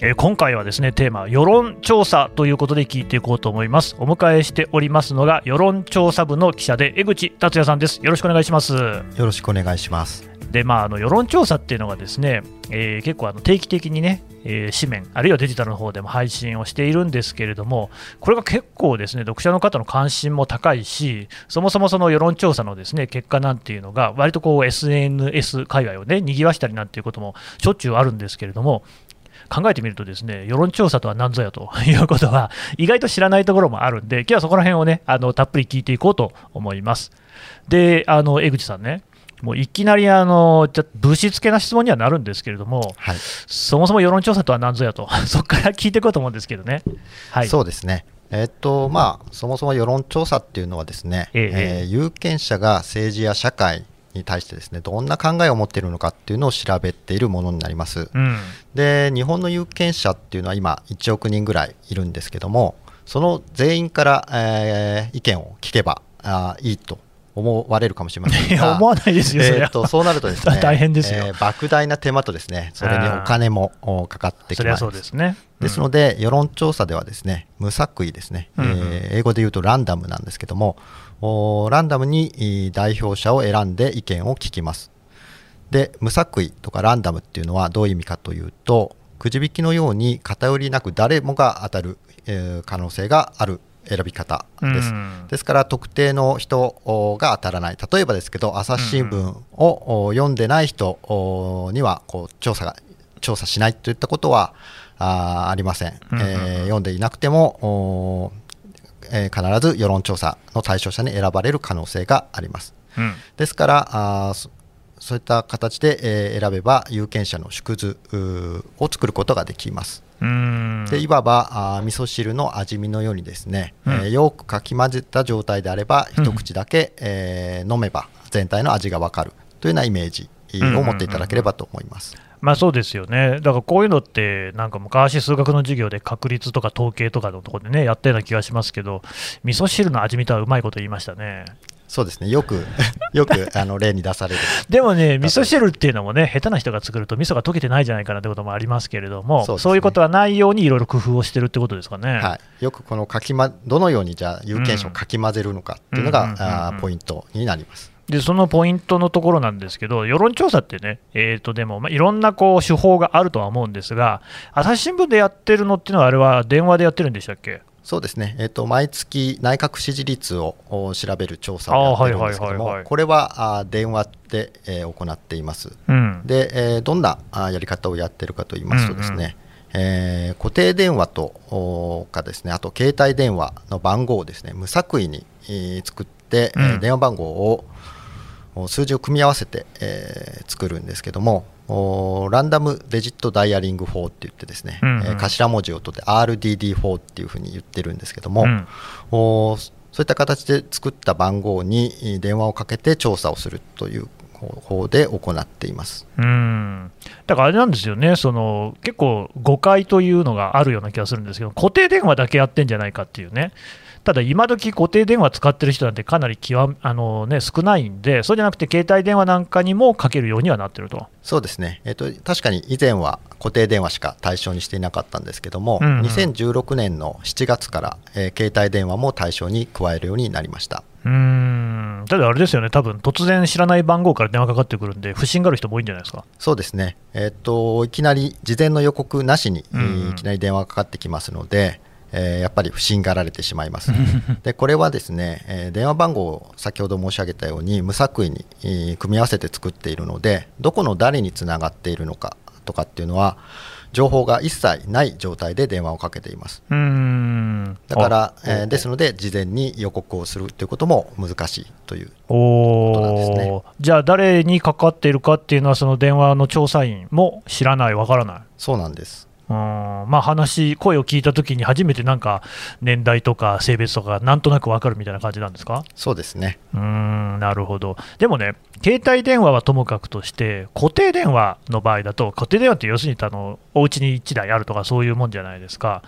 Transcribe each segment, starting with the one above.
えー今回はですねテーマ世論調査ということで聞いていこうと思います。お迎えしておりますのが世論調査部の記者で江口達也さんです。よろしくお願いします。よろしくお願いします。でまああの世論調査っていうのがですね、えー結構あの定期的にね、えー紙面あるいはデジタルの方でも配信をしているんですけれどもこれが結構ですね読者の方の関心も高いしそもそもその世論調査のですね結果なんていうのが割とこう SNS 界隈をね賑わしたりなんていうこともしょっちゅうあるんですけれども考えてみるとですね世論調査とは何ぞやと いうことは意外と知らないところもあるんで今日はそこら辺をねあのたっぷり聞いていこうと思います。であの江口さんねもういきなりあのじゃ物質系な質問にはなるんですけれどもはい、そもそも世論調査とは何ぞやと そこから聞いていこうと思うんですけどね。はい。そうですね。えっとまあそもそも世論調査っていうのはですね、ええ。えー有権者が政治や社会に対してですねどんな考えを持っているのかっていうのを調べているものになります。うん。で日本の有権者っていうのは今1億人ぐらいいるんですけどもその全員から、えー意見を聞けばあーいいと思われるかもしれませんいやが思わないですよえーとそうなるとですね 大変ですよ。えー莫大な手間とですねそれにお金もおかかってきます。そうですね。ですので、世論調査ではですね無作為ですね、うんうん。えー英語で言うとランダムなんですけども、ランダムにえー代表者を選んで意見を聞きます。で、無作為とかランダムっていうのはどういう意味かというと、くじ引きのように偏りなく誰もが当たる、えー可能性がある選び方です。うんですから特定の人おが当たらない例えばですけど朝日新聞をお読んでない人おにはこう調査が調査しないといったことはあーありません、読んでいなくてもおえー必ず世論調査の対象者に選ばれる可能性があります。うん。ですからあーそそういった形で、えー選べば有権者の縮図を作ることができます。うん。でいわばあー味噌汁の味見のようにですね、うん。えーよくかき混ぜた状態であればうん。一口だけ、えー飲めば全体の味がわかるというようなイメージを持っていただければと思います。まあそうですよね、だからこういうのって、なんか昔、数学の授業で確率とか統計とかのところでね、やったような気がしますけど、味噌汁の味見とはうまいこと言いましたね。そうですねよく よくあの例に出されるでもね、味噌汁っていうのもね、下手な人が作ると、味噌が溶けてないじゃないかなってこともありますけれども、そうねいうことはないようにいろいろ工夫をしてるってことですかね。はい、よくこのかき、ま、どのようにじゃあ有権者をかき混ぜるのかっていうのが、あーポイントになります。でそのポイントのところなんですけど、世論調査ってね、えー、とでも、まあ、いろんなこう手法があるとは思うんですが、朝日新聞でやってるのっていうのは、あれは電話でやってるんでしたっけ？そうですね、えー、と毎月、内閣支持率をお調べる調査をやってるんですけども、これはあー電話で、えー行っています。うん、で、えーどんなあーやり方をやってるかと言いますとですね、えー固定電話とおかですねあと携帯電話の番号をですね無作為に、えー作って、えーうん。電話番号をお数字を組み合わせて、えー作るんですけどもおランダムデジットダイヤリング法って言ってですね、うんうん。えー頭文字を取って RDD4 っていうふうに言ってるんですけども、うん。おそういった形で作った番号にえー電話をかけて調査をするという方法で行っています。うん。だからあれなんですよね、その結構誤解というのがあるような気がするんですけど、固定電話だけやってんじゃないかっていうね、ただ今時固定電話使ってる人なんてかなり極あの、ね、少ないんで、そうじゃなくて携帯電話なんかにもかけるようにはなってると。そうですね、えっと確かに以前は固定電話しか対象にしていなかったんですけども、うんうん2016年の7月から、えー携帯電話も対象に加えるようになりました。うーんただあれですよね、多分突然知らない番号から電話かかってくるんで、不審がある人も多いんじゃないですか。そうですね、えっといきなり事前の予告なしに、うんうんえーいきなり電話がかかってきますので、えーやっぱり不審がられてしまいます。でこれはですね、えー電話番号を先ほど申し上げたように無作為に、えー組み合わせて作っているのでどこの誰につながっているのかとかっていうのは情報が一切ない状態で電話をかけています。だからあ、えーですので事前に予告をするということも難しいというおことなんですねーじゃあ、誰にかかっているかっていうのは、その電話の調査員も知らない、わからない。そうなんですうん。まあ、話、声を聞いたときに、初めてなんか年代とか性別とか、なんとなく分かるみたいな感じなんですか？そうですね。うんなるほど、でもね、携帯電話はともかくとして、固定電話の場合だと、固定電話って要するにあのお家に1台あるとか、そういうもんじゃないですか、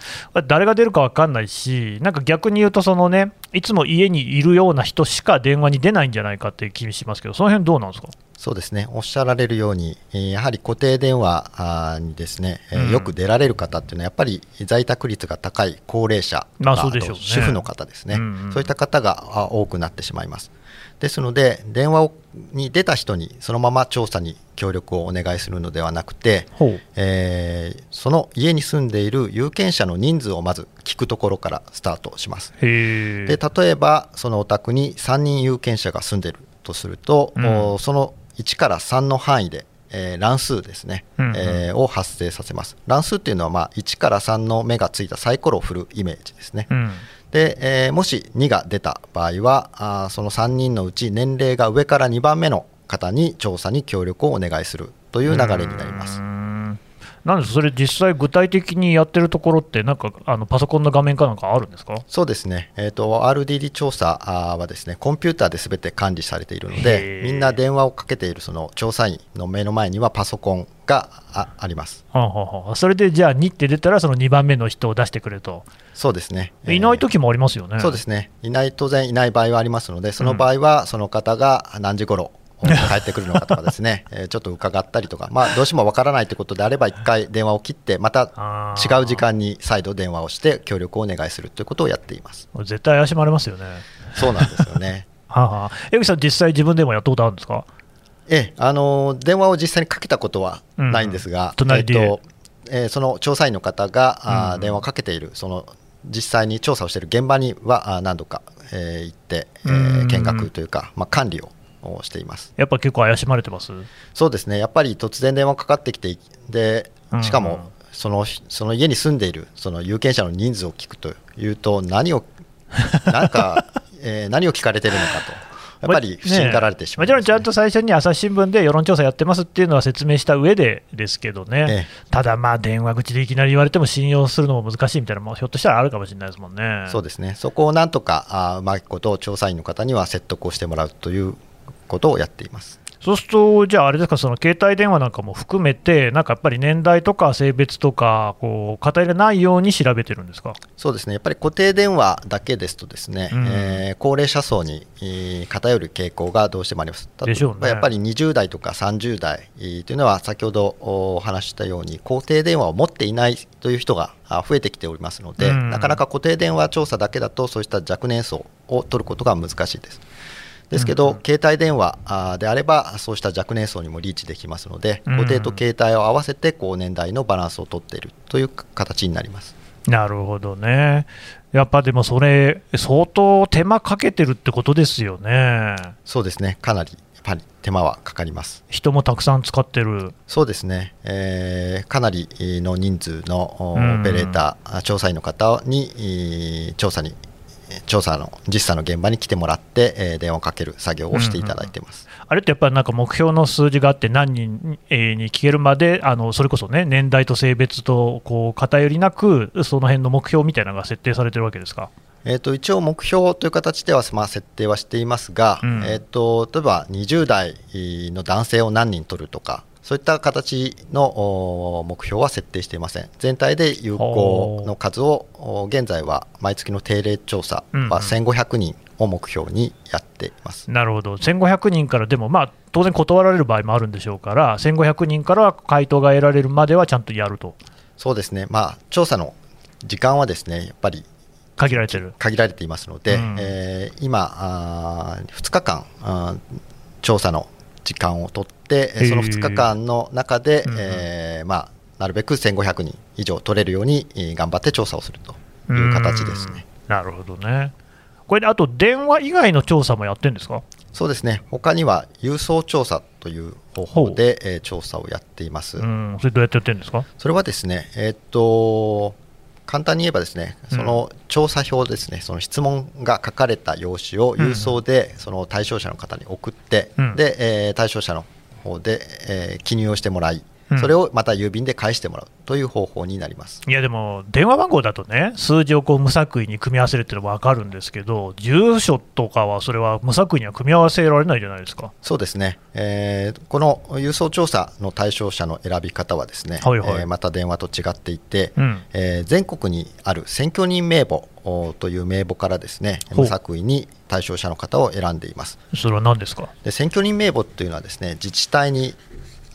誰が出るか分かんないし、なんか逆に言うと、そのね、いつも家にいるような人しか電話に出ないんじゃないかっていう気しますけど、その辺どうなんですか？そうですね。おっしゃられるように、やはり固定電話にですね、うん、よく出られる方っていうのは、やっぱり在宅率が高い高齢者とか、ね、主婦の方ですね、うんうん、そういった方が多くなってしまいます。ですので、電話に出た人にそのまま調査に協力をお願いするのではなくて、えー、その家に住んでいる有権者の人数をまず聞くところからスタートします。で例えば、そのお宅に3人有権者が住んでいるとすると、うん、その1から3の範囲で、えー、乱数ですね、うんうん、えー、を発生させます。乱数っていうのは、まあ、1から3の目がついたサイコロを振るイメージですね。うん、で、えー、もし2が出た場合はあ、その3人のうち年齢が上から2番目の方に調査に協力をお願いするという流れになります。なんでそれ、実際、具体的にやってるところって、なんかあのパソコンの画面かなんかあるんですか？そうですね、えーと、RDD 調査はですねコンピューターですべて管理されているので、みんな電話をかけているその調査員の目の前にはパソコンがああります、はあはあ、それでじゃあ2って出たら、その2番目の人を出してくれと。そうですね、いない時もありますよね、そうですね、いない当然いない場合はありますので、その場合はその方が何時頃帰ってくるのかとかですね、えー、ちょっと伺ったりとか、まあ、どうしてもわからないということであれば、一回電話を切って、また違う時間に再度電話をして、協力をお願いするということをやっています。絶対怪しまれますよね。そうなんですよね。はあはあ、江口さん、実際、自分でもやったことあるんですか？ええ、あの電話を実際にかけたことはないんですが、うん、えっとえー、その調査員の方が、あ電話をかけている、その実際に調査をしている現場には何度か、えー、行って、えー、見学というか、まあ、管理ををしています。やっぱ結構怪しまれてます？そうですね、やっぱり突然電話かかってきて、でしかもそのその家に住んでいるその有権者の人数を聞くというと、何を、なんか、えー、何を聞かれてるのかと。やっぱり不信がられてしまう、ね、もちろんちゃんと最初に朝日新聞で世論調査やってますっていうのは説明した上でですけどね、ええ、ただ、まあ電話口でいきなり言われても信用するのも難しいみたいな、もひょっとしたらあるかもしれないですもんね。そうですね、そこをなんとかあうまいこと調査員の方には説得をしてもらうということをやっています。そうすると、じゃあ、あれですか、その携帯電話なんかも含めて、なんかやっぱり年代とか性別とか、こう偏りないように調べてるんですか？そうですね、やっぱり固定電話だけですと、ですね、うん、えー、高齢者層に偏る傾向がどうしてもあります。でしょうね、やっぱり20代とか30代というのは、先ほどお話したように、固定電話を持っていないという人が増えてきておりますので、うん、なかなか固定電話調査だけだと、そうした若年層を取ることが難しいです。ですけど、うんうん、携帯電話であれば、そうした若年層にもリーチできますので、固定と携帯を合わせて高年代のバランスを取っているという形になります。なるほどね。やっぱでもそれ、相当手間かけてるってことですよね。そうですね、かなりやっぱり手間はかかります。人もたくさん使ってる。そうですね、えー、かなりの人数のオペレーター、調査員の方に調査に調査の実際の現場に来てもらって、えー、電話をかける作業をしていただいてます、うんうん、あれってやっぱりなんか目標の数字があって、何人に聞けるまで、あのそれこそね、年代と性別とこう偏りなく、その辺の目標みたいなのが設定されてるわけですか？えーと、一応、目標という形では、まあ、設定はしていますが、うん、えーと例えば20代の男性を何人取るとか、そういった形の目標は設定していません。全体で有効の数を現在は毎月の定例調査は1500人を目標にやっています、うんうん、なるほど、1500人からでも、まあ、当然断られる場合もあるんでしょうから、1500人から回答が得られるまではちゃんとやると。そうですね、まあ、調査の時間はですねやっぱり限られてる。限られていますので、うん、えー、今あ、2日間あ調査の時間を取って、その2日間の中で、えー、まあ、なるべく1500人以上取れるように頑張って調査をするという形ですね。なるほどね。これであと電話以外の調査もやってるんですか？そうですね、他には郵送調査という方法で、えー、調査をやっています。うん、それどうやってやってるんですか？それはですね、えー、っと簡単に言えばですね、その調査票ですね、その質問が書かれた用紙を郵送でその対象者の方に送って、うん、で、えー、対象者の方で、えー、記入をしてもらい、うんそれをまた郵便で返してもらうという方法になります。いやでも、電話番号だとね、数字をこう無作為に組み合わせるっていうのは分かるんですけど、住所とかは、それは無作為には組み合わせられないじゃないですか。そうですね、えーこの郵送調査の対象者の選び方はですね、はいはいえーまた電話と違っていて、うんえー全国にある選挙人名簿おという名簿からですね無作為に対象者の方を選んでいます。それは何ですか？で選挙人名簿というのはですね自治体に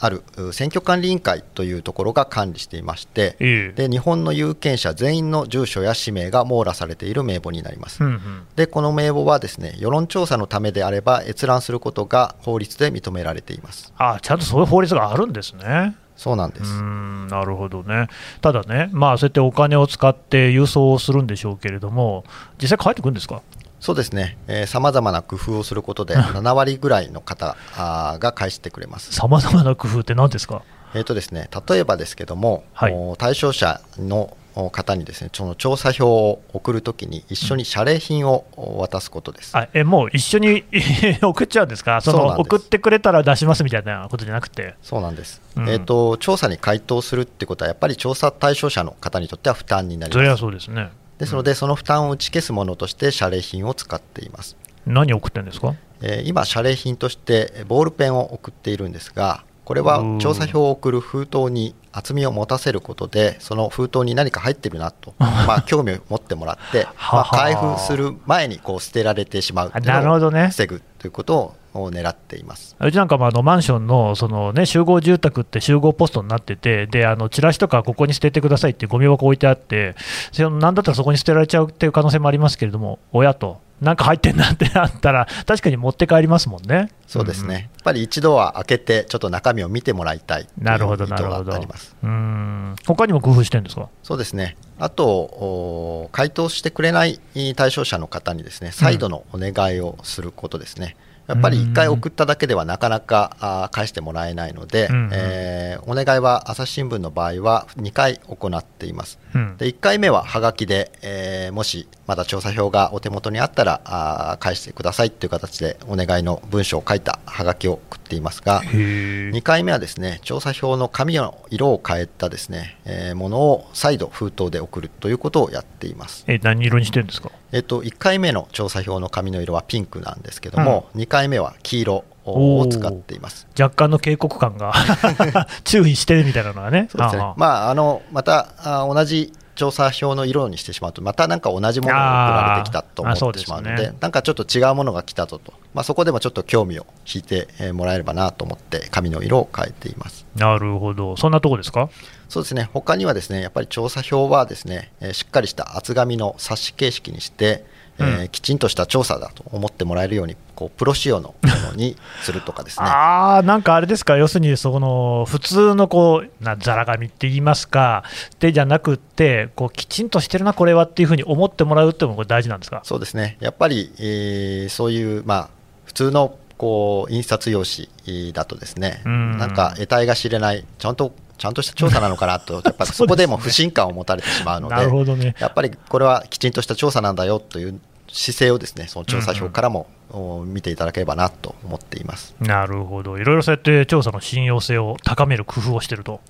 あるう選挙管理委員会というところが管理していまして、ええで日本の有権者全員の住所や氏名が網羅されている名簿になります。うんうんでこの名簿はですね世論調査のためであれば閲覧することが法律で認められています。あちゃんとそういう法律があるんですね。そうなんです。んなるほどね、ただね、まあ、そうやってお金を使って郵送をするんでしょうけれども、実際返ってくるんですか？そうですね。さまざまな工夫をすることで7割ぐらいの方が返してくれます。さまざまな工夫って何ですか？えーとですね、例えばですけども、はいお対象者のお方にですねその調査票を送るときに一緒に謝礼品をお渡すことです。あえもう一緒に 送っちゃうんですか？その送ってくれたら出しますみたいなことじゃなくて、そうなんです、うんえーと。調査に回答するってことは、やっぱり調査対象者の方にとっては負担になりそれはます。そうですね。ですので、その負担を打ち消すものとして謝礼品を使っています。何送ってんですか？えー今、謝礼品としてえーボールペンを送っているんですが、これはうん調査票を送る封筒に厚みを持たせることで、その封筒に何か入ってるなと、まあ、興味を持ってもらって、はまあ、は開封する前にこう捨てられてしまうっていうあなるほどね。のを防ぐということを狙っています。うちなんかもあのマンションのその、ね、集合住宅って集合ポストになってて、であのチラシとかここに捨ててくださいってゴミ箱置いてあって、そのなんだったらそこに捨てられちゃうっていう可能性もありますけれども、親と、なんか入ってんなってなったら、確かに持って帰りますもんね。そうですね、やっぱり一度は開けて、ちょっと中身を見てもらいたいというなるほど、なるほど。があります。うーん他にも工夫してるんですか？そうですね。あと、お回答してくれない対象者の方にですね、再度のお願いをすることですね。やっぱり1回送っただけではなかなか返してもらえないので、うんうん。えーお願いは朝日新聞の場合は2回行っています。うん。で1回目ははがきで、えーもしまだ調査票がお手元にあったら返してくださいという形でお願いの文章を書いたはがきを送っていますが、へー。2回目はですね調査票の紙の色を変えたですね、えーものを再度封筒で送るということをやっています。え何色にしてるんですか？えっと、1回目の調査票の紙の色はピンクなんですけども、2回目は黄色を使っています。若干の警告感が 注意してみたいなのはね。そうですね。まあ、あのまたあ同じ調査票の色にしてしまうと、またなんか同じものが送られてきたと思ってしまうので、ね。なんかちょっと違うものが来たぞと、まあ、そこでもちょっと興味を引いてえーもらえればなと思って、紙の色を変えています。なるほど、そんなとこですか？そうですね。他にはですねやっぱり調査票はですね、えーしっかりした厚紙の冊子形式にして、えーうん。きちんとした調査だと思ってもらえるようにこうプロ仕様のものにするとかですね。あーなんかあれですか、要するにその普通のこうなざら紙って言いますか、でじゃなくってこう、きちんとしてるな、これはっていうふうに思ってもらうっていうのもこれ大事なんですか？そうですね。やっぱり、えーそういう、まあ、普通のこう印刷用紙だとですね、うん。なんか得体が知れないちゃんとちゃんとした調査なのかなと やっぱりそこでも不信感を持たれてしまうのでなるほどね。やっぱりこれはきちんとした調査なんだよという姿勢をですねその調査票からも、お見ていただければなと思っています。なるほど、いろいろそうやって調査の信用性を高める工夫をしてると。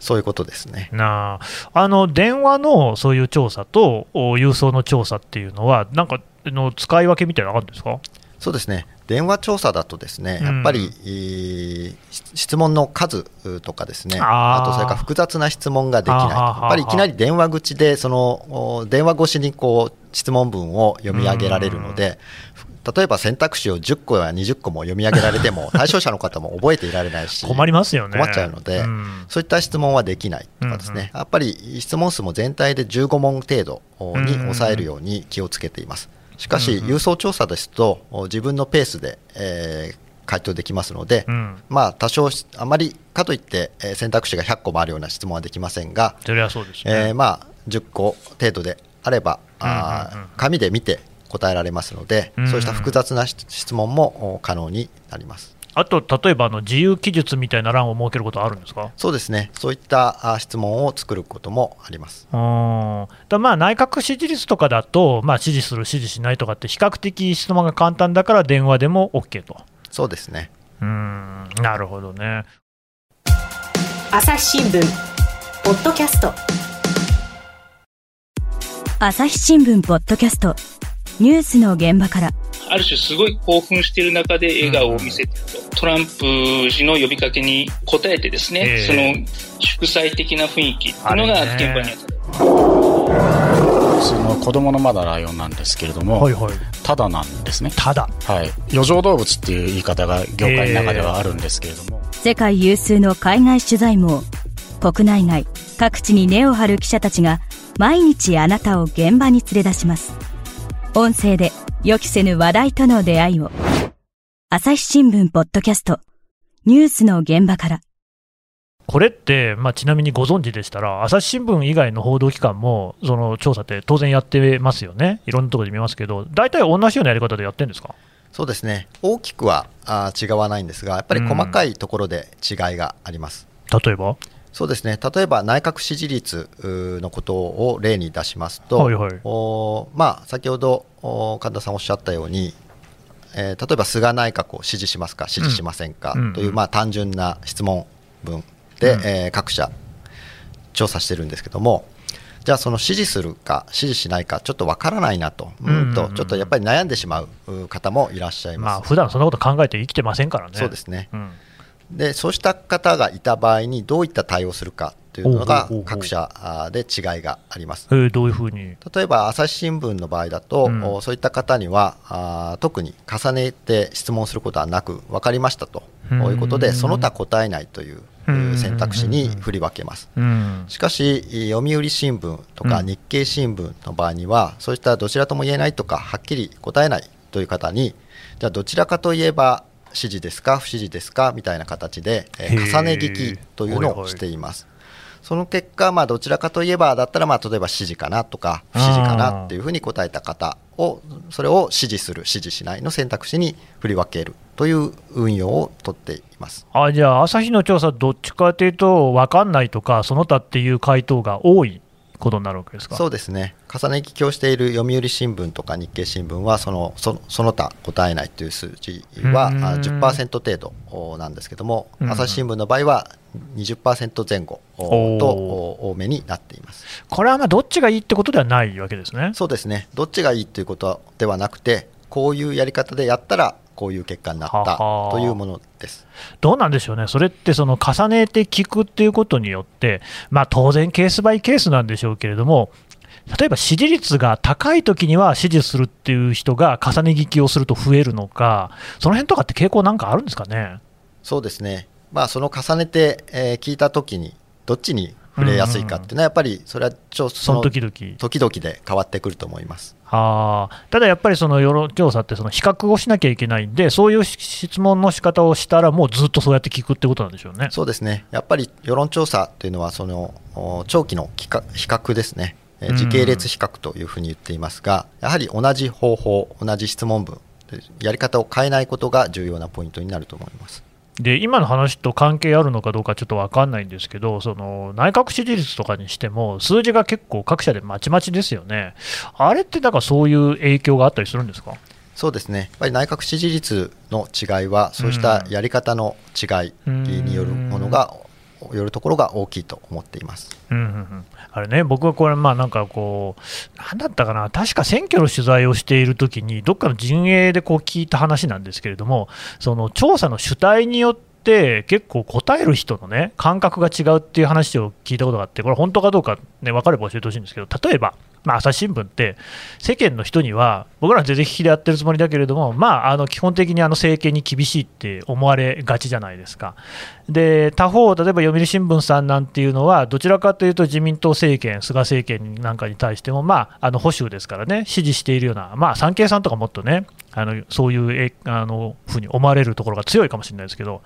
そういうことですね。なあ。あの電話のそういう調査とお郵送の調査っていうのは、なんかあの使い分けみたいなのあるんですか？そうですね電話調査だとですね、うん。やっぱり、えー質問の数とかですねあー。あとそれから複雑な質問ができないやっぱりいきなり電話口でそのお電話越しにこう質問文を読み上げられるので例えば選択肢を10個や20個も読み上げられても 対象者の方も覚えていられないし困りますよね。困っちゃうので、うん。そういった質問はできないとかですね、やっぱり質問数も全体で15問程度に抑えるように気をつけています。しかし、うんうん郵送調査ですと、自分のペースで、えー回答できますので、うんまあ、多少、あまりかといって、えー選択肢が100個もあるような質問はできませんが、それはそうですね。えーまあ、10個程度であれば、あーうんうんうん紙で見て答えられますので、うんうんそうした複雑な質質問もお可能になります。あと、例えばあの自由記述みたいな欄を設けることはあるんですか？そうですね、そういったあ質問を作ることもあります。うんだまあ内閣支持率とかだと、まあ、支持する、支持しないとかって、比較的質問が簡単だから電話でも OK と。そうですね。うんなるほどね。朝日新聞ポッドキャスト朝日新聞ポッドキャストニュースの現場からある種すごい興奮している中で笑顔を見せてると、トランプ氏の呼びかけに応えてですね、えーその祝祭的な雰囲気っていうのがあれね現場にあった。その子供のまだライオンなんですけれども、はいはい。ただなんですね。ただ。はい。余剰動物っていう言い方が業界の中ではあるんですけれども、世界有数の海外取材網国内外各地に根を張る記者たちが毎日あなたを現場に連れ出します音声で予期せぬ話題との出会いを。朝日新聞ポッドキャスト。ニュースの現場から。これって、まあ、ちなみにご存知でしたら、朝日新聞以外の報道機関も、その調査って当然やってますよね、いろんなところで見ますけど、大体同じようなやり方でやってるんですか？そうですね。大きくはあー違わないんですがやっぱり細かいところで違いがあります、例えば？そうですね。例えば内閣支持率のことを例に出しますと、はいはい。おーまあ、先ほどお神田さんおっしゃったように、えー例えば菅内閣を支持しますか支持しませんか、うん。という、うんまあ、単純な質問文で、うん。えー各社調査してるんですけどもじゃあその支持するか支持しないかちょっとわからないなと,、うんとちょっとやっぱり悩んでしまうう方もいらっしゃいまあます。普段そんなこと考えて生きてませんからね。そうですね。うんでそうした方がいた場合にどういった対応するかというのが各社で違いがあります。えーどういうふうに、例えば朝日新聞の場合だと、うん。おそういった方にはあー特に重ねて質問することはなく分かりましたとうん。いうことでその他答えないといううん。選択肢に振り分けます。うん、しかし読売新聞とかうん。日経新聞の場合には、そういったどちらとも言えないとかはっきり答えないという方にじゃあどちらかといえば支持ですか？不支持ですか？みたいな形で、え重ね聞きというのをしています。その結果、まあ、どちらかといえばだったら、まあ、例えば支持かな？とか不支持かな？っていうふうに答えた方をそれを支持する支持しないの選択肢に振り分けるという運用をとっています。あじゃあ、朝日の調査、どっちかというと、分かんないとか、その他っていう回答が多いことになるわけですか？そうですね。重ね聞きをしている読売新聞とか日経新聞はそのそその他答えないという数字はあうん10%程度おなんですけどもうん朝日新聞の場合は20%前後とお多めになっています。これはまあどっちがいいってことではないわけですね。そうですね。どっちがいいということではなくてこういうやり方でやったらこういう結果になったというものです。どうなんでしょうね、それってその重ねて聞くっていうことによって、まあ、当然、ケースバイケースなんでしょうけれども、例えば支持率が高いときには支持するっていう人が重ね聞きをすると増えるのか、その辺とかって傾向なんかあるんですかね？そうですね、まあ、その重ねて、えー聞いたときにどっちに触れやすいかっていうのはやっぱりそれはちょその時々時々で変わってくると思います。あーただやっぱりその世論調査ってその比較をしなきゃいけないんで、そういう質問の仕方をしたら、もうずっとそうやって聞くってことなんでしょうね。そうですねやっぱり世論調査というのはそのお長期の比較ですね、時系列比較というふうに言っていますが、やはり同じ方法、同じ質問文、やり方を変えないことが重要なポイントになると思います。で今の話と関係あるのかどうかちょっと分かんないんですけど、その内閣支持率とかにしても、数字が結構各社でまちまちですよね、あれってなんかそういう影響があったりするんですか？そうですね。やっぱり内閣支持率の違いは、そうしたやり方の違いによるものが、よるところが大きいと思っています。うんうんうん、あれね、僕はこれ、まあなんかこう、なんだったかな、確か選挙の取材をしているときに、どっかの陣営でこう聞いた話なんですけれども、その調査の主体によって、結構答える人のね、感覚が違うっていう話を聞いたことがあって、これ、本当かどうか、ね、分かれば教えてほしいんですけど、例えば、まあ、朝日新聞って、世間の人には、僕らは全然引きでやってるつもりだけれども、まあ、あの基本的にあの政権に厳しいって思われがちじゃないですか。で他方、例えば読売新聞さんなんていうのは、どちらかというと自民党政権、菅政権なんかに対しても、まあ、あの保守ですからね、支持しているような、まあ、産経さんとかもっとね、あのそういうえあのふうに思われるところが強いかもしれないですけど、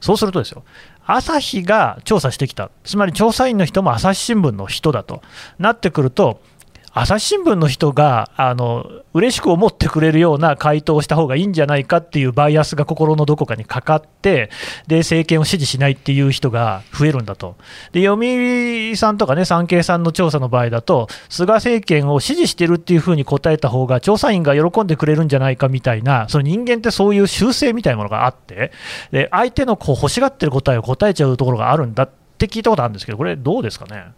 そうするとですよ、朝日が調査してきた、つまり調査員の人も朝日新聞の人だとなってくると、朝日新聞の人があの嬉しく思ってくれるような回答をした方がいいんじゃないかっていうバイアスが心のどこかにかかって、で政権を支持しないっていう人が増えるんだと、で読売さんとかね、産経さんの調査の場合だと、菅政権を支持してるっていうふうに答えた方が、調査員が喜んでくれるんじゃないかみたいな、その人間ってそういう習性みたいなものがあって、で相手のこう欲しがってる答えを答えちゃうところがあるんだっって聞いたことあるんですけど、これ、どうですかね？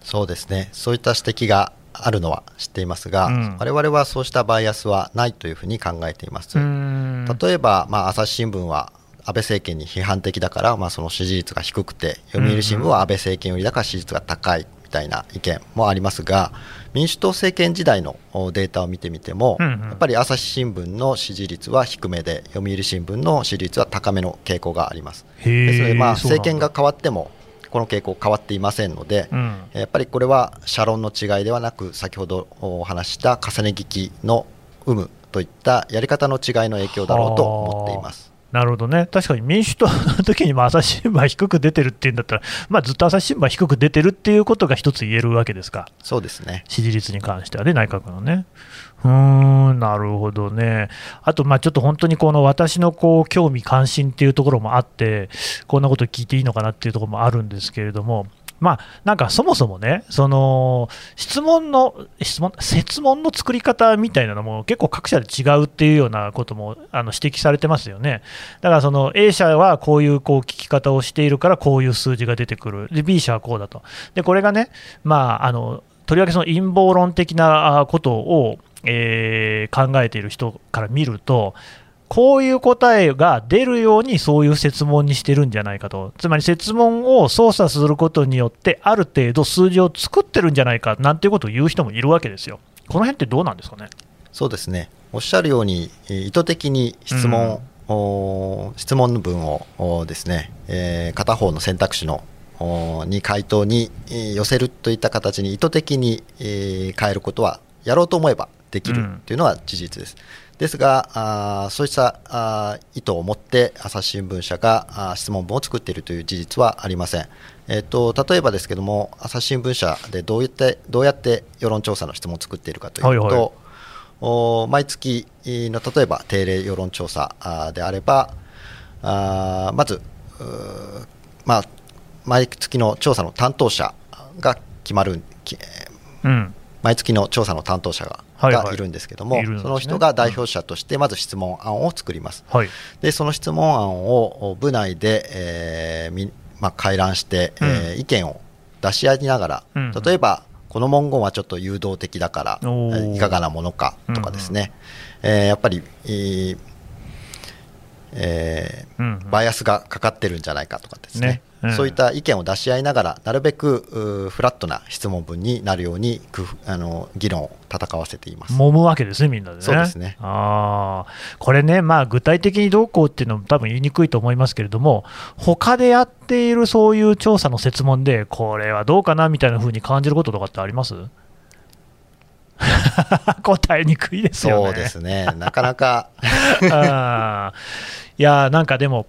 そうですね、そういった指摘があるのは知っていますが、うん。我々はそうしたバイアスはないというふうに考えています。例えば、まあ、朝日新聞は安倍政権に批判的だから、まあ、その支持率が低くて、読売新聞は安倍政権よりだから支持率が高いみたいな意見もありますが、民主党政権時代のおデータを見てみても、うんうん。やっぱり朝日新聞の支持率は低めで、読売新聞の支持率は高めの傾向があります。ですので、ま政権が変わっても、この傾向変わっていませんので、うんやっぱりこれは社論の違いではなく、先ほどお話した重ね聞きの有無といったやり方の違いの影響だろうと思っています。なるほどね、確かに民主党の時にも朝日新聞は低く出てるっていうんだったら、まあ、ずっと朝日新聞は低く出てるっていうことが一つ言えるわけですか、そうですね。支持率に関してはね、内閣のね。うーん、なるほどね。あと、まあちょっと本当にこの私のこう興味関心っていうところもあって、こんなこと聞いていいのかなっていうところもあるんですけれども、まあなんかそもそもね、その質問の、質問、設問の作り方みたいなのも結構各社で違うっていうようなこともあの指摘されてますよね。だからその A 社はこういうこう聞き方をしているからこういう数字が出てくる。で、B 社はこうだと。で、これがね、まあ、あの、とりわけその陰謀論的なことを、えー考えている人から見ると、こういう答えが出るようにそういう設問にしてるんじゃないかと、つまり設問を操作することによって、ある程度数字を作ってるんじゃないかなんていうことを言う人もいるわけですよ。この辺ってどうなんですかね？そうですね。おっしゃるように、えー意図的に質問、おー質問の文をですね、えー片方の選択肢のに回答にえー寄せるといった形に意図的に、えー変えることはやろうと思えばできるうんというのは事実です。ですが、あーそうしたあー意図を持って朝日新聞社があー質問文を作っているという事実はありません。えっと例えばですけども、朝日新聞社でどうやってどうやって世論調査の質問を作っているかというと、はいはいお毎月の例えば定例世論調査あーであれば、あーまず、うーまあ、毎月の調査の担当者が決まる、きうん。毎月の調査の担当者が,、がいるんですけども、いるんですね。その人が代表者としてまず質問案を作ります。はい。でその質問案を部内で、えーみまあ、回覧して、えー意見を出し合いながら、うん。例えばこの文言はちょっと誘導的だから、いかがなものかとかですね、えーやっぱり、えーえーうんうん。バイアスがかかってるんじゃないかとかですね。ね。うん。そういった意見を出し合いながらなるべくフラットな質問文になるようにあの議論を戦わせています。揉むわけですね、みんなでね。そうですね。あー。これね、まあ、具体的にどうこうっていうのも多分言いにくいと思いますけれども、他でやっているそういう調査の設問で、これはどうかなみたいな風に感じることとかってあります？答えにくいですよね。そうですね。なかなか いやなんかでも、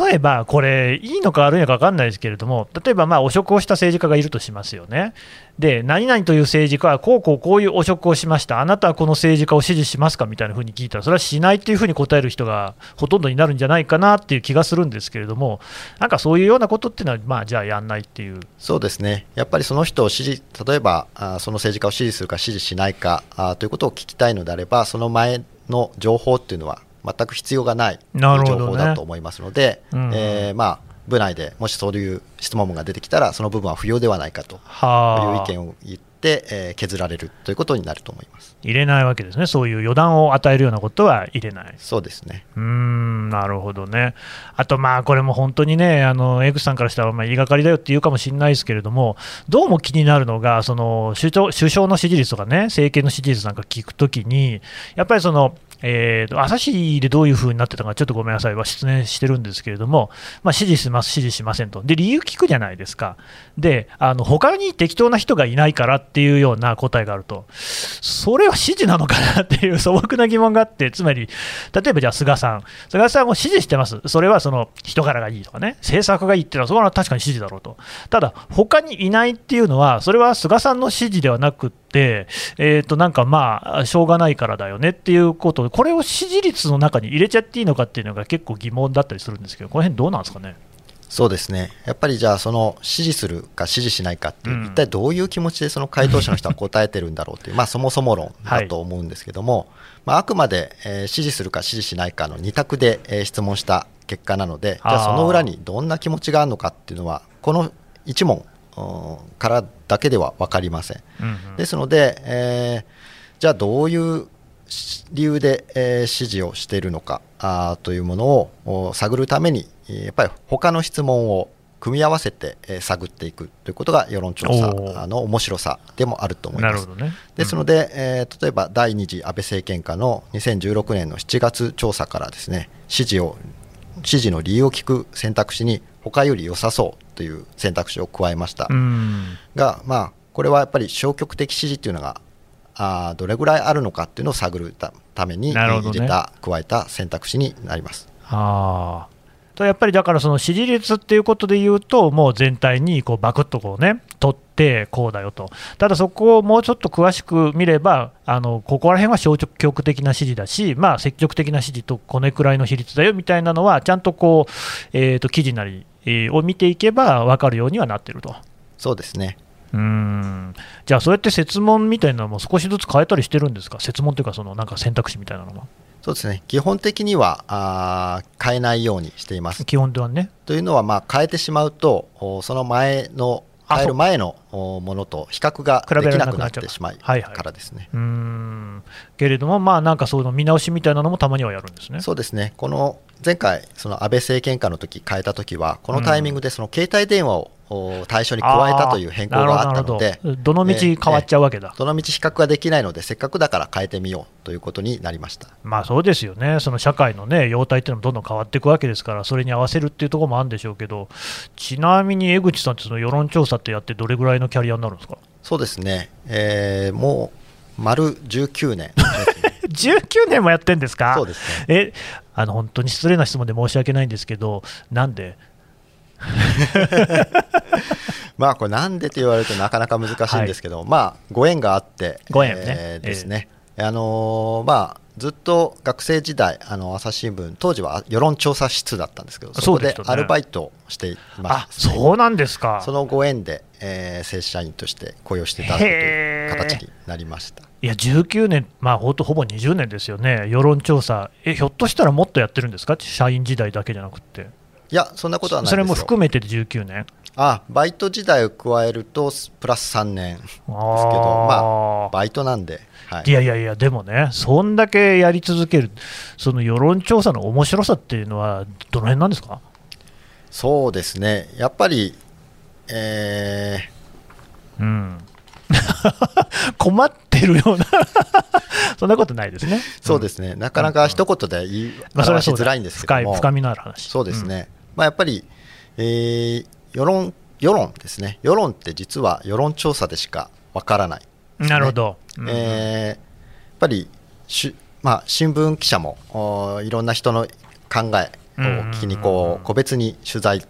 例えばこれ、いいのか悪いのか分かんないですけれども、例えばまあ汚職をした政治家がいるとしますよね。で、何々という政治家はこうこうこういう汚職をしました、あなたはこの政治家を支持しますかみたいなふうに聞いたら、それはしないっていうふうに答える人がほとんどになるんじゃないかなっていう気がするんですけれども、なんかそういうようなことっていうのは、まあ、じゃあやんないっていう。そうですね、やっぱりその人を支持、例えばその政治家を支持するか支持しないかということを聞きたいのであれば、その前の情報っていうのは全く必要がない情報だと思いますので、うん。えーまあ、部内でもしそういう質問文が出てきたら、その部分は不要ではないかというは意見を言って、えー削られるということになると思います。入れないわけですね、そういう予断を与えるようなことは入れない。そうですねうーんなるほどね。あと、まあ、これも本当にね、あの江口さんからしたら、まあ、言いがかりだよって言うかもしれないですけれども、どうも気になるのが、その首相首相の支持率とかね、政権の支持率なんか聞くときに、やっぱりその、えーと朝日でどういう風になってたか、ちょっとごめんなさいは失念してるんですけれども、まあ、支持します、支持しませんと、で理由聞くじゃないですか、であの他に適当な人がいないからっていうような答えがあると、それは支持なのかなっていう 素朴な疑問があって、つまり、例えばじゃあ菅さん、菅さんを支持してます、それはその人柄がいいとかね、政策がいいっていうのは、それは確かに支持だろうと、ただ、他にいないっていうのは、それは菅さんの支持ではなくって、えー、となんかまあ、しょうがないからだよねっていうこと。で、これを支持率の中に入れちゃっていいのかっていうのが結構疑問だったりするんですけど、この辺どうなんですかね？そうですね、やっぱりじゃあ、その支持するか支持しないかっていう、うん。一体どういう気持ちでその回答者の人は答えてるんだろうという、まあ、そもそも論だと思うんですけども、まあ、あくまで、えー支持するか支持しないかの2択で、えー質問した結果なので、じゃあ、その裏にどんな気持ちがあるのかっていうのは、この一問からだけでは分かりません。うんうん、ですので、えー、じゃあどういう理由で、えー、指示をしているのかあというものを探るためにやっぱり他の質問を組み合わせて、えー、探っていくということが世論調査の面白さでもあると思います。ね。うん、ですので、えー、例えば第2次安倍政権下の2016年の7月調査からですね支持を支持の理由を聞く選択肢に他より良さそうという選択肢を加えました、が、まあ、これはやっぱり消極的支持というのがあどれぐらいあるのかっていうのを探るために入れた、ね、加えた選択肢になります。あとやっぱりだからその支持率っていうことでいうと、もう全体にこうバクッとこうね、取ってこうだよと、ただそこをもうちょっと詳しく見れば、あのここら辺は消極的な支持だし、まあ、積極的な支持とこれくらいの比率だよみたいなのは、ちゃんとこう、えー、と記事なり、えー、を見ていけば分かるようにはなってると。そうですねうん。じゃあ、そうやって設問みたいなのも少しずつ変えたりしてるんですか、設問というか、そのなんか選択肢みたいなのは。そうですね。基本的にはあ変えないようにしています。基本ではね。というのは、まあ、変えてしまうと、その前の変える前のものと比較ができなくなってしまいからですね。はいはい、うん。けれども、まあ、なんかその見直しみたいなのもたまにはやるんですね。そうですね。この前回、その安倍政権下の時変えた時は、このタイミングでその携帯電話を対象に加えたという変更があったので、ど。の道変わっちゃうわけだ、どの道比較ができないので、せっかくだから変えてみようということになりました。まあそうですよね、その社会の、ね、様態っていうのもどんどん変わっていくわけですから、それに合わせるっていうところもあるんでしょうけど、ちなみに江口さんって、その世論調査ってやって、どれぐらいのキャリアになるんですか？そうですね、えー、もう丸19年。19年もやってんですか？そうですね。えあの本当に失礼な質問で申し訳ないんですけど、なんで？まあこれなんでと言われるとなかなか難しいんですけど、はい、まあご縁があってご縁、ね、えー、ですね、えー、あのー、まあずっと学生時代あの朝日新聞当時は世論調査室だったんですけどそこでアルバイトをしていまし、ね、そうなんですか。そのご縁で、えー、正社員として雇用していただくという形になりました。いや19年、まあ、ほほぼ20年ですよね、世論調査。え、ひょっとしたらもっとやってるんですか、社員時代だけじゃなくて。いや、そんなことはないそれも含めてで19年あバイト時代を加えるとプラス3年ですけど、まあ、バイトなんで、はい、いやいやいや、でもね、そんだけやり続ける、その世論調査の面白さっていうのは、どの辺なんですか？そうですね、やっぱり、えー、うん、困ってるような そんなことないですね。そうですね、なかなか一言で言い表しづらいんですけども、深深みのある話。そうですね、まあ、やっぱり、えー、世論世論ですね、世論って実は世論調査でしかわからない、ね、なるほど、うん、えー、やっぱりし、まあ、新聞記者もいろんな人の考えを聞きにこう個別に取材に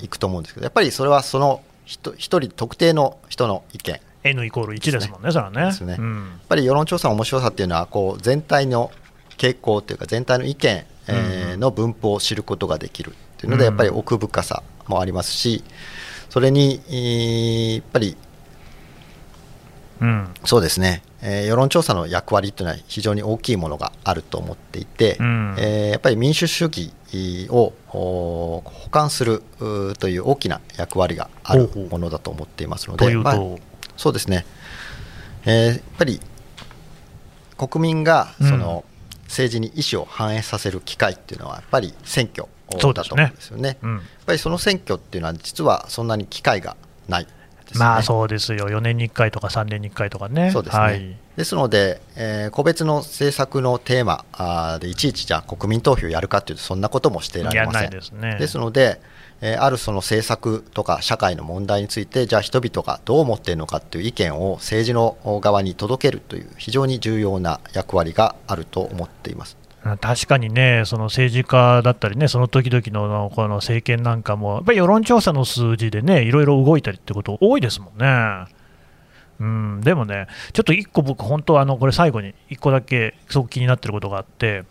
行くと思うんですけど、やっぱりそれはその一人特定の人の意見。N イコール1ですもんね、それはね。ですね、うん、やっぱり世論調査の面白さっていうのは、こう全体の傾向というか、全体の意見、えー、の分布を知ることができるっていうので、やっぱり奥深さもありますし、それに、えー、やっぱり、うん、そうですね、えー、世論調査の役割というのは非常に大きいものがあると思っていて、うん、えー、やっぱり民主主義を補完するという大きな役割があるものだと思っていますので。まあそうですね、えー、やっぱり国民がその政治に意思を反映させる機会っていうのは、やっぱり選挙だと思うんですよね。ね。うん、やっぱりその選挙っていうのは、実はそんなに機会がない、ね、まあそうですよ、4年に1回とか3年に1回とかね。そうですね、はい、ですので、えー、個別の政策のテーマあでいちいちじゃあ国民投票やるかというと、そんなこともしていられません。ですね、ですので、えあるその政策とか社会の問題についてじゃあ人々がどう思っているのかという意見を政治の側に届けるという非常に重要な役割があると思っています。確かにね、その政治家だったりね、その時々のこの政権なんかも、やっぱり世論調査の数字でね、いろいろ動いたりってこと多いですもんね。うん、でもね、ちょっと1個僕、本当、あのこれ最後に1個だけすごく気になってることがあって、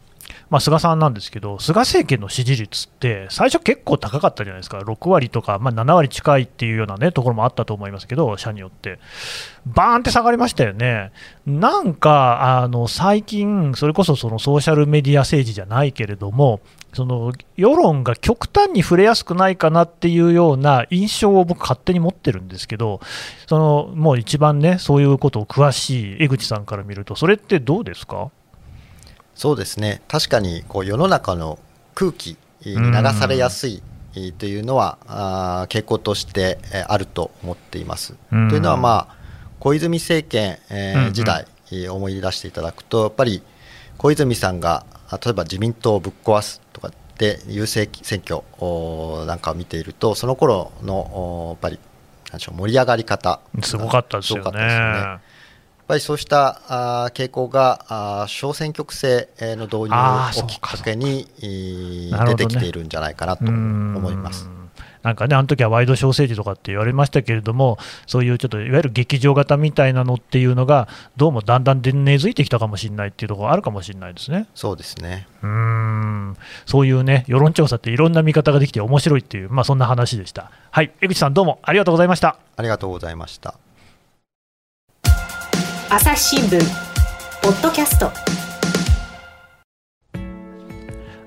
まあ、菅さんなんですけど、菅政権の支持率って、最初結構高かったじゃないですか、6割とか、まあ、7割近いっていうような、ね、ところもあったと思いますけど、社によって、バーンって下がりましたよね、なんかあの最近、それこそそのソーシャルメディア政治じゃないけれども、その世論が極端に触れやすくないかなっていうような印象を僕、勝手に持ってるんですけど、そのもう一番ね、そういうことを詳しい江口さんから見ると、それってどうですか？そうですね。確かにこう世の中の空気に流されやすいというのは、あー傾向としてえーあると思っています。うん。というのは、まあ、小泉政権、えー時代、えー思い出していただくとやっぱり小泉さんがあ例えば自民党をぶっ壊すとかっていう選選挙なんかを見ているとその頃のやっぱりなんでしょう盛り上がり方すごかったですよねぱりそうした傾向が小選挙区制えーの導入をきっかけに出てきているんじゃないかなと思いますう。んなんかね、あの時はワイドショー政治とかって言われましたけれども、そういうちょっといわゆる劇場型みたいなのっていうのが、どうもだんだんで根付いてきたかもしれないっていうところがあるかもしれないですね。そうですね。うーん、そういうね、世論調査っていろんな見方ができて面白いっていう、まあ、そんな話でした。はい、江口さん、どうもありがとうございました。ありがとうございました。朝日新聞ポッドキャスト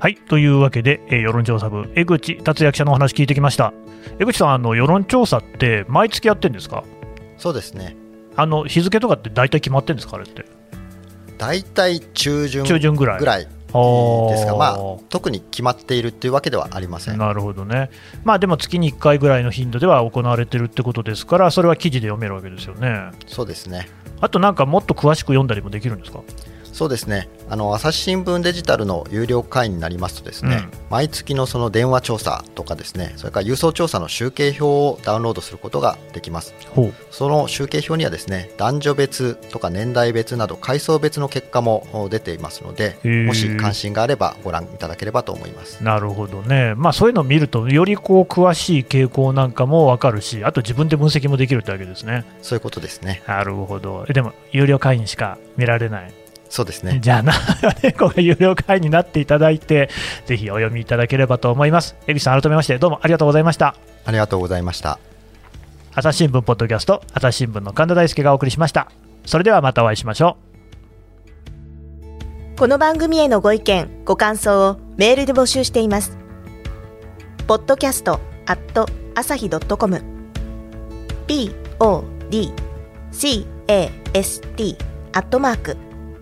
はい、というわけで、えー世論調査部、江口達也記者のお話聞いてきました。江口さん、あの世論調査って毎月やってるんですか？そうですね。あの日付とかって大体決まってるんですか、あれって？大体中旬中旬ぐらい。ですが、まあ、特に決まっているっていうわけではありません。なるほどね、まあ、でも月に1回ぐらいの頻度では行われてるってことですから、それは記事で読めるわけですよね。そうですね。あとなんかもっと詳しく読んだりもできるんですか？そうですね。あの朝日新聞デジタルの有料会員になりますとですね、うん毎月のその電話調査とかですね、それから郵送調査の集計表をダウンロードすることができます。その集計表にはですね、男女別とか年代別など階層別の結果もお出ていますので、もし関心があればご覧いただければと思います。なるほどね、まあ、そういうのを見ると、よりこう詳しい傾向なんかも分かるし、あと自分で分析もできるってわけですね。そういうことですね。なるほど、えでも、有料会員しか見られない。そうですね。じゃあな、こが有料会員になっていただいて、ぜひお読みいただければと思います。江口さん、改めましてどうもありがとうございました。ありがとうございました。朝日新聞ポッドキャスト、朝日新聞の神田大輔がお送りしました。それではまたお会いしましょう。この番組へのご意見、ご感想をメールで募集しています。podcast アット朝日 .com p o d c a s t アットマーク